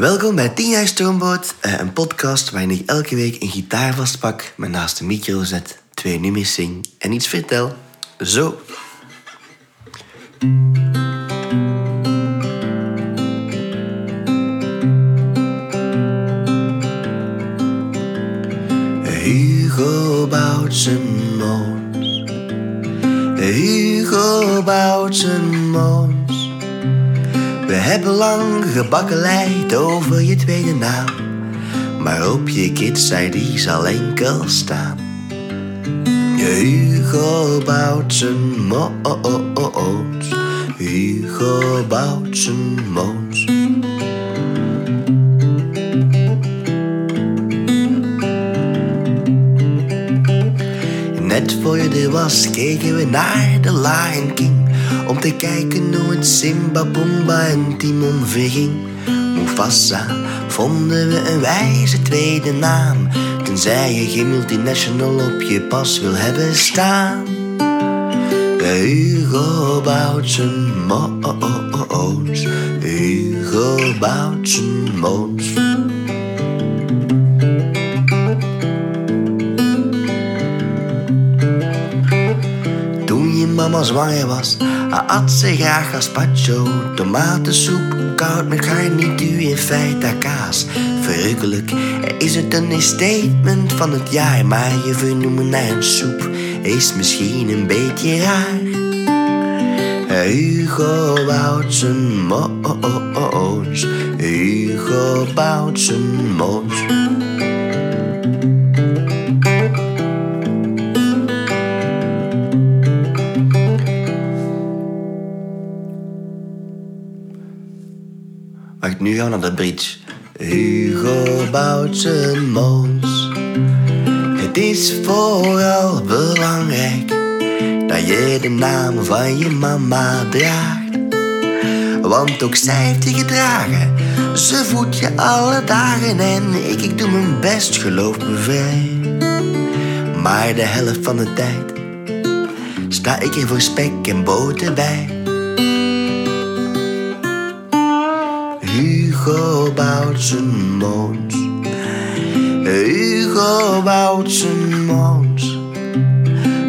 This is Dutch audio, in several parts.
Welkom bij 10 jaar Stoomboot, eh, een podcast waarin ik elke week een gitaar vastpak, me naast de micro zet, twee nummers zing en iets vertel. Zo. Hugo bouwt zijn. Hugo bouwt. We hebben lang gebakkeleid over je tweede naam. Maar op je kids die zal enkel staan. Hugo bouwt zijn mons. Hugo bouwt zijn mons. Net voor je er was, keken we naar de Lion King. Om te kijken hoe het Simba, Pumba en Timon verging. Mufasa vonden we een wijze tweede naam. Tenzij je geen multinational op je pas wil hebben staan. Hugo bouwt zijn moons. Hugo bouwt zijn moons. Toen je mama zwanger was, at ze graag gazpacho, tomatensoep, koud met garnituur en feta kaas. Verrukkelijk is het een statement van het jaar, maar je vernoemen naar een soep is misschien een beetje raar. Hugo bouwt zijn moons, Hugo bouwt zijn moons. Nu we naar de bridge. Hugo bouwt zijn. Het is vooral belangrijk dat je de naam van je mama draagt. Want ook zij heeft je gedragen. Ze voedt je alle dagen en ik, ik doe mijn best, geloof me vrij. Maar de helft van de tijd sta ik er voor spek en boter bij. Hugo bouwt zijn mons. Hugo bouwt zijn mons.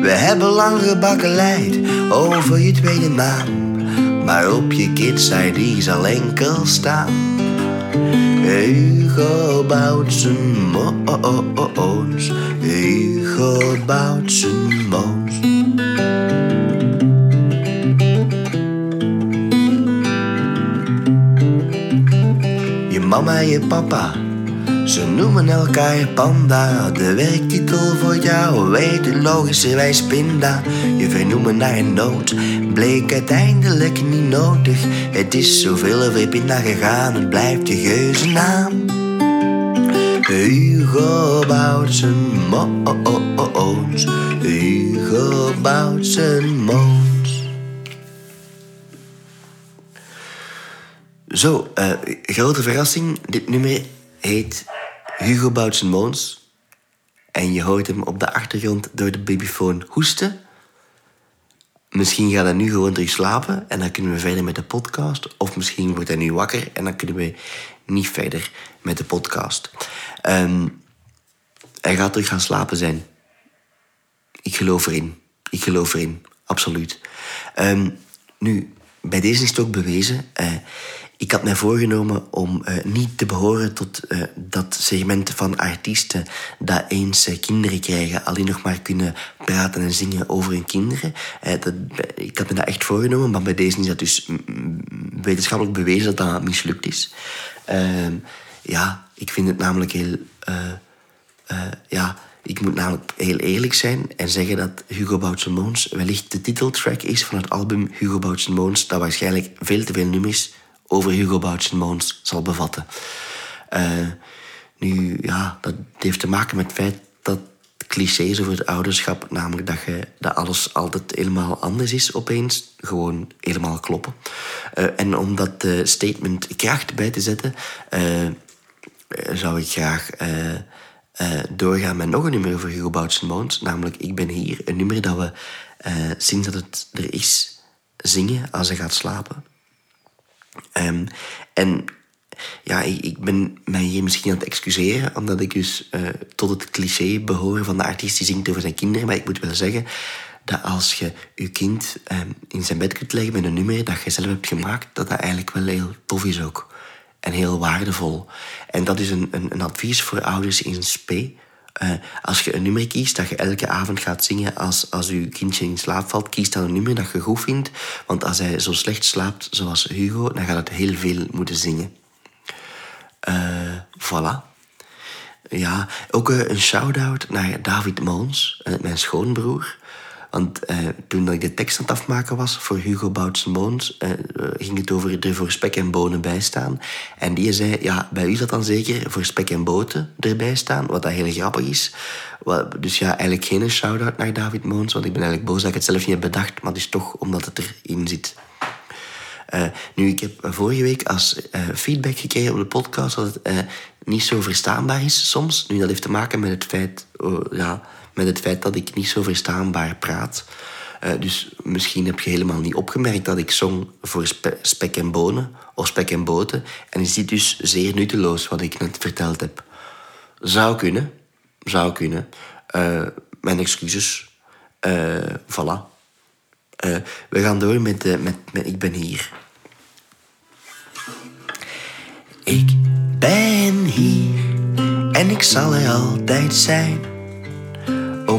We hebben lang gebakkeleid over je tweede naam. Maar op je kids die zal enkel staan. Hugo bouwt zijn mons. Hugo bouwt zijn mons. Mama en je papa, ze noemen elkaar panda. De werktitel voor jou weet het logischerwijs pinda. Je vernoemen naar een nood, bleek uiteindelijk niet nodig. Het is zoveel over pinda gegaan, het blijft de geuzennaam. Hugo bouwt zijn mons. Hugo bouwt zijn mons. Zo, eh, grote verrassing. Dit nummer heet Hugo bouwt zijn mons. En je hoort hem op de achtergrond door de babyfoon hoesten. Misschien gaat hij nu gewoon terug slapen en dan kunnen we verder met de podcast. Of misschien wordt hij nu wakker en dan kunnen we niet verder met de podcast. Ehm, hij gaat terug gaan slapen zijn. Ik geloof erin. Ik geloof erin. Absoluut. Ehm, nu, bij deze is het ook bewezen. eh, ik had mij voorgenomen om eh, niet te behoren tot eh, dat segment van artiesten dat eens eh, kinderen krijgen, alleen nog maar kunnen praten en zingen over hun kinderen. Dat, ik had me dat echt voorgenomen, maar bij deze is dat dus mm, mm, wetenschappelijk bewezen dat dat mislukt is. Ehm, ja, ik vind het namelijk heel. ja, ik moet namelijk heel eerlijk zijn en zeggen dat Hugo Mons wellicht de titeltrack is van het album Hugo Mons, dat waarschijnlijk veel te veel nummers over Hugo Mons zal bevatten. Eh, nu, ja, dat heeft te maken met het feit dat clichés over het ouderschap, namelijk dat, je, dat alles altijd helemaal anders is opeens, gewoon helemaal kloppen. Eh, en om dat eh, statement kracht bij te zetten, zou ik graag doorgaan met nog een nummer over Hugo Bouwt Mons. Namelijk Ik ben hier. Een nummer dat we sinds dat het er is zingen als hij gaat slapen. Ehm, en ja, ik, ik ben mij hier misschien aan het excuseren, omdat ik dus uh, tot het cliché behoor van de artiest die zingt over zijn kinderen. Maar ik moet wel zeggen dat als je je kind uh, in zijn bed kunt leggen met een nummer dat je zelf hebt gemaakt, dat dat eigenlijk wel heel tof is ook. En heel waardevol. En dat is een, een, een advies voor ouders in spe. Uh, als je een nummer kiest dat je elke avond gaat zingen als, als je kindje in slaap valt, kies dan een nummer dat je goed vindt. Want als hij zo slecht slaapt zoals Hugo, dan gaat het heel veel moeten zingen. Uh, voilà. Ja, ook uh, een shout-out naar David Moons, mijn schoonbroer. Want eh, toen ik de tekst aan het afmaken was voor Hugo Boutsen Moons, eh, ging het over er voor spek en bonen bij staan. En die zei, ja, bij u is dat dan zeker voor spek en boten erbij staan, wat dat heel grappig is. Dus ja, eigenlijk geen shout-out naar David Moons, want ik ben eigenlijk boos dat ik het zelf niet heb bedacht, maar het is toch omdat het erin zit. Nu, ik heb vorige week als feedback gekregen op de podcast dat het uh, niet zo verstaanbaar is soms. Nu, dat heeft te maken met het feit, oh, ja, met het feit dat ik niet zo verstaanbaar praat. dus misschien heb je helemaal niet opgemerkt dat ik zong voor spe spek en bonen of spek en boten. En is dit dus zeer nutteloos wat ik net verteld heb. Zou kunnen, zou kunnen. mijn excuses. voilà. Uh, we gaan door met, met, met Ik ben hier. Ik ben hier en ik zal er altijd zijn.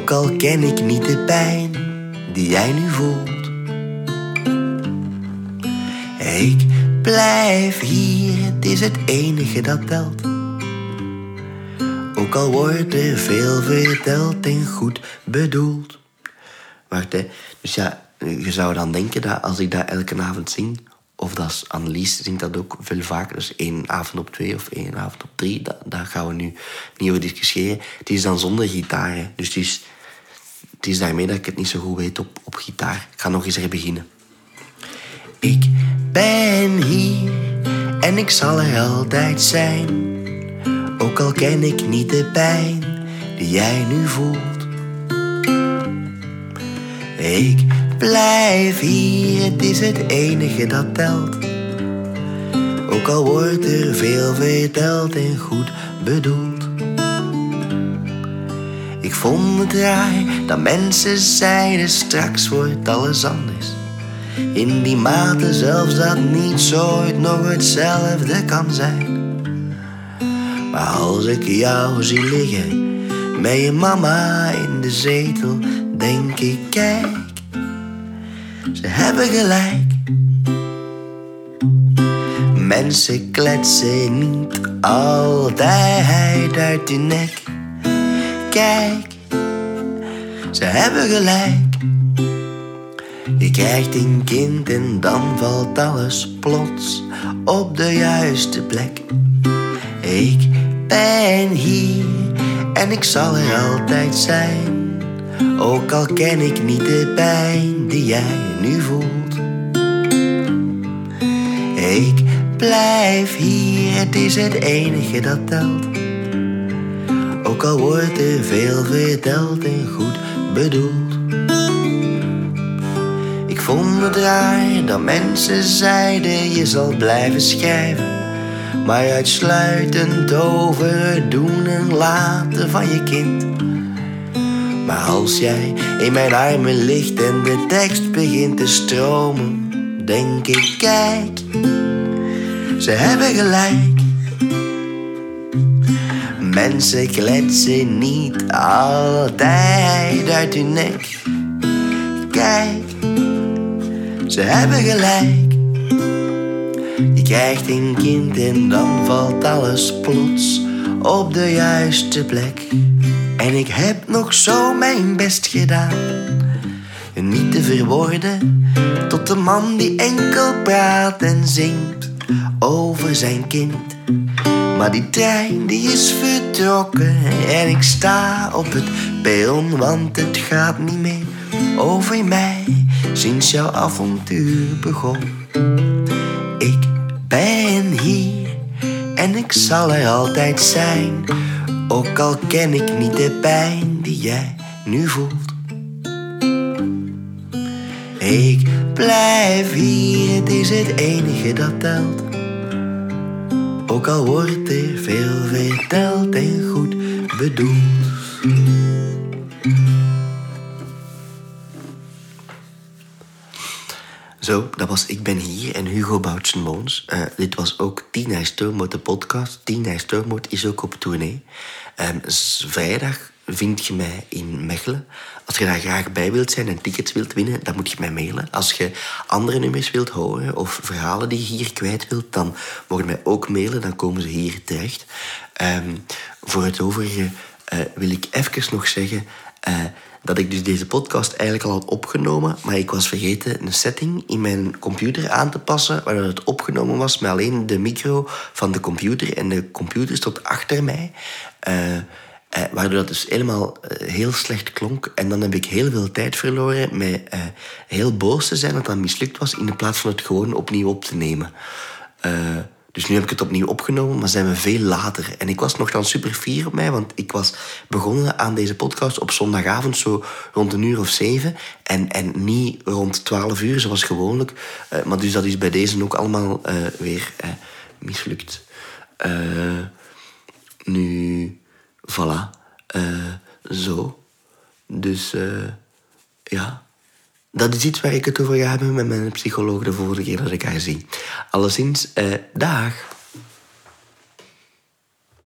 Ook al ken ik niet de pijn die jij nu voelt. Ik blijf hier, het is het enige dat telt. Ook al wordt er veel verteld en goed bedoeld. Wacht, hè. Dus ja, je zou dan denken dat als ik dat elke avond zing, of dat Annelies zingt dat ook veel vaker, dus één avond op twee of één avond op drie, daar gaan we nu niet over discussiëren. Het is dan zonder gitaar, dus het is, het is daarmee dat ik het niet zo goed weet op, op gitaar. Ik ga nog eens er beginnen. Ik ben hier en ik zal er altijd zijn, ook al ken ik niet de pijn die jij nu voelt. Ik Blijf hier, het is het enige dat telt. Ook al wordt er veel verteld en goed bedoeld. Ik vond het raar dat mensen zeiden straks wordt alles anders. In die mate zelfs dat niets ooit nog hetzelfde kan zijn. Maar als ik jou zie liggen met je mama in de zetel, denk ik kijk ze hebben gelijk. Mensen kletsen niet altijd uit hun nek. Kijk, ze hebben gelijk. Je krijgt een kind en dan valt alles plots op de juiste plek. Ik ben hier en ik zal er altijd zijn. Ook al ken ik niet de pijn die jij nu voelt. Ik blijf hier, het is het enige dat telt. Al wordt er veel verteld en goed bedoeld. Ik vond het raar dat mensen zeiden je zal blijven schrijven. Maar uitsluitend over het doen en laten van je kind. Maar als jij in mijn armen ligt en de tekst begint te stromen, denk ik, kijk, ze hebben gelijk. Mensen kletsen niet altijd uit hun nek. Kijk, ze hebben gelijk. Je krijgt een kind en dan valt alles plots op de juiste plek. En ik heb nog zo mijn best gedaan. Niet te verwoorden tot de man die enkel praat en zingt over zijn kind. Maar die trein die is en ik sta op het perron, want het gaat niet meer over mij sinds jouw avontuur begon. Ik ben hier en ik zal er altijd zijn ook al ken ik niet de pijn die jij nu voelt. Ik blijf hier, het is het enige dat telt. Ook al wordt er veel verteld en goed bedoeld. Zo, dat was Ik Ben Hier en Hugo Boutsen Moons. Uh, dit was ook Tina Stormot, de podcast. Tina Stormot is ook op tournee. Um, vrijdag vind je mij in Mechelen. Als je daar graag bij wilt zijn en tickets wilt winnen, dan moet je mij mailen. Als je andere nummers wilt horen of verhalen die je hier kwijt wilt, dan mogen mij ook mailen. Dan komen ze hier terecht. Um, voor het overige uh, wil ik even nog zeggen... Uh, dat ik dus deze podcast eigenlijk al had opgenomen, maar ik was vergeten een setting in mijn computer aan te passen, waardoor het opgenomen was met alleen de micro van de computer en de computer stond achter mij. Uh, waardoor dat dus helemaal uh, heel slecht klonk. En dan heb ik heel veel tijd verloren met uh, heel boos te zijn dat dat mislukt was, in plaats van het gewoon opnieuw op te nemen. dus nu heb ik het opnieuw opgenomen, maar zijn we veel later. En ik was nog dan super fier op mij, want ik was begonnen aan deze podcast op zondagavond, zo rond een uur of zeven. En, en niet rond twaalf uur, zoals gewoonlijk. maar dus dat is bij deze ook allemaal weer mislukt. nu voilà, uh, zo. Dus uh, ja, dat is iets waar ik het over ga hebben met mijn psycholoog de volgende keer dat ik haar zie. Alleszins, uh, dag.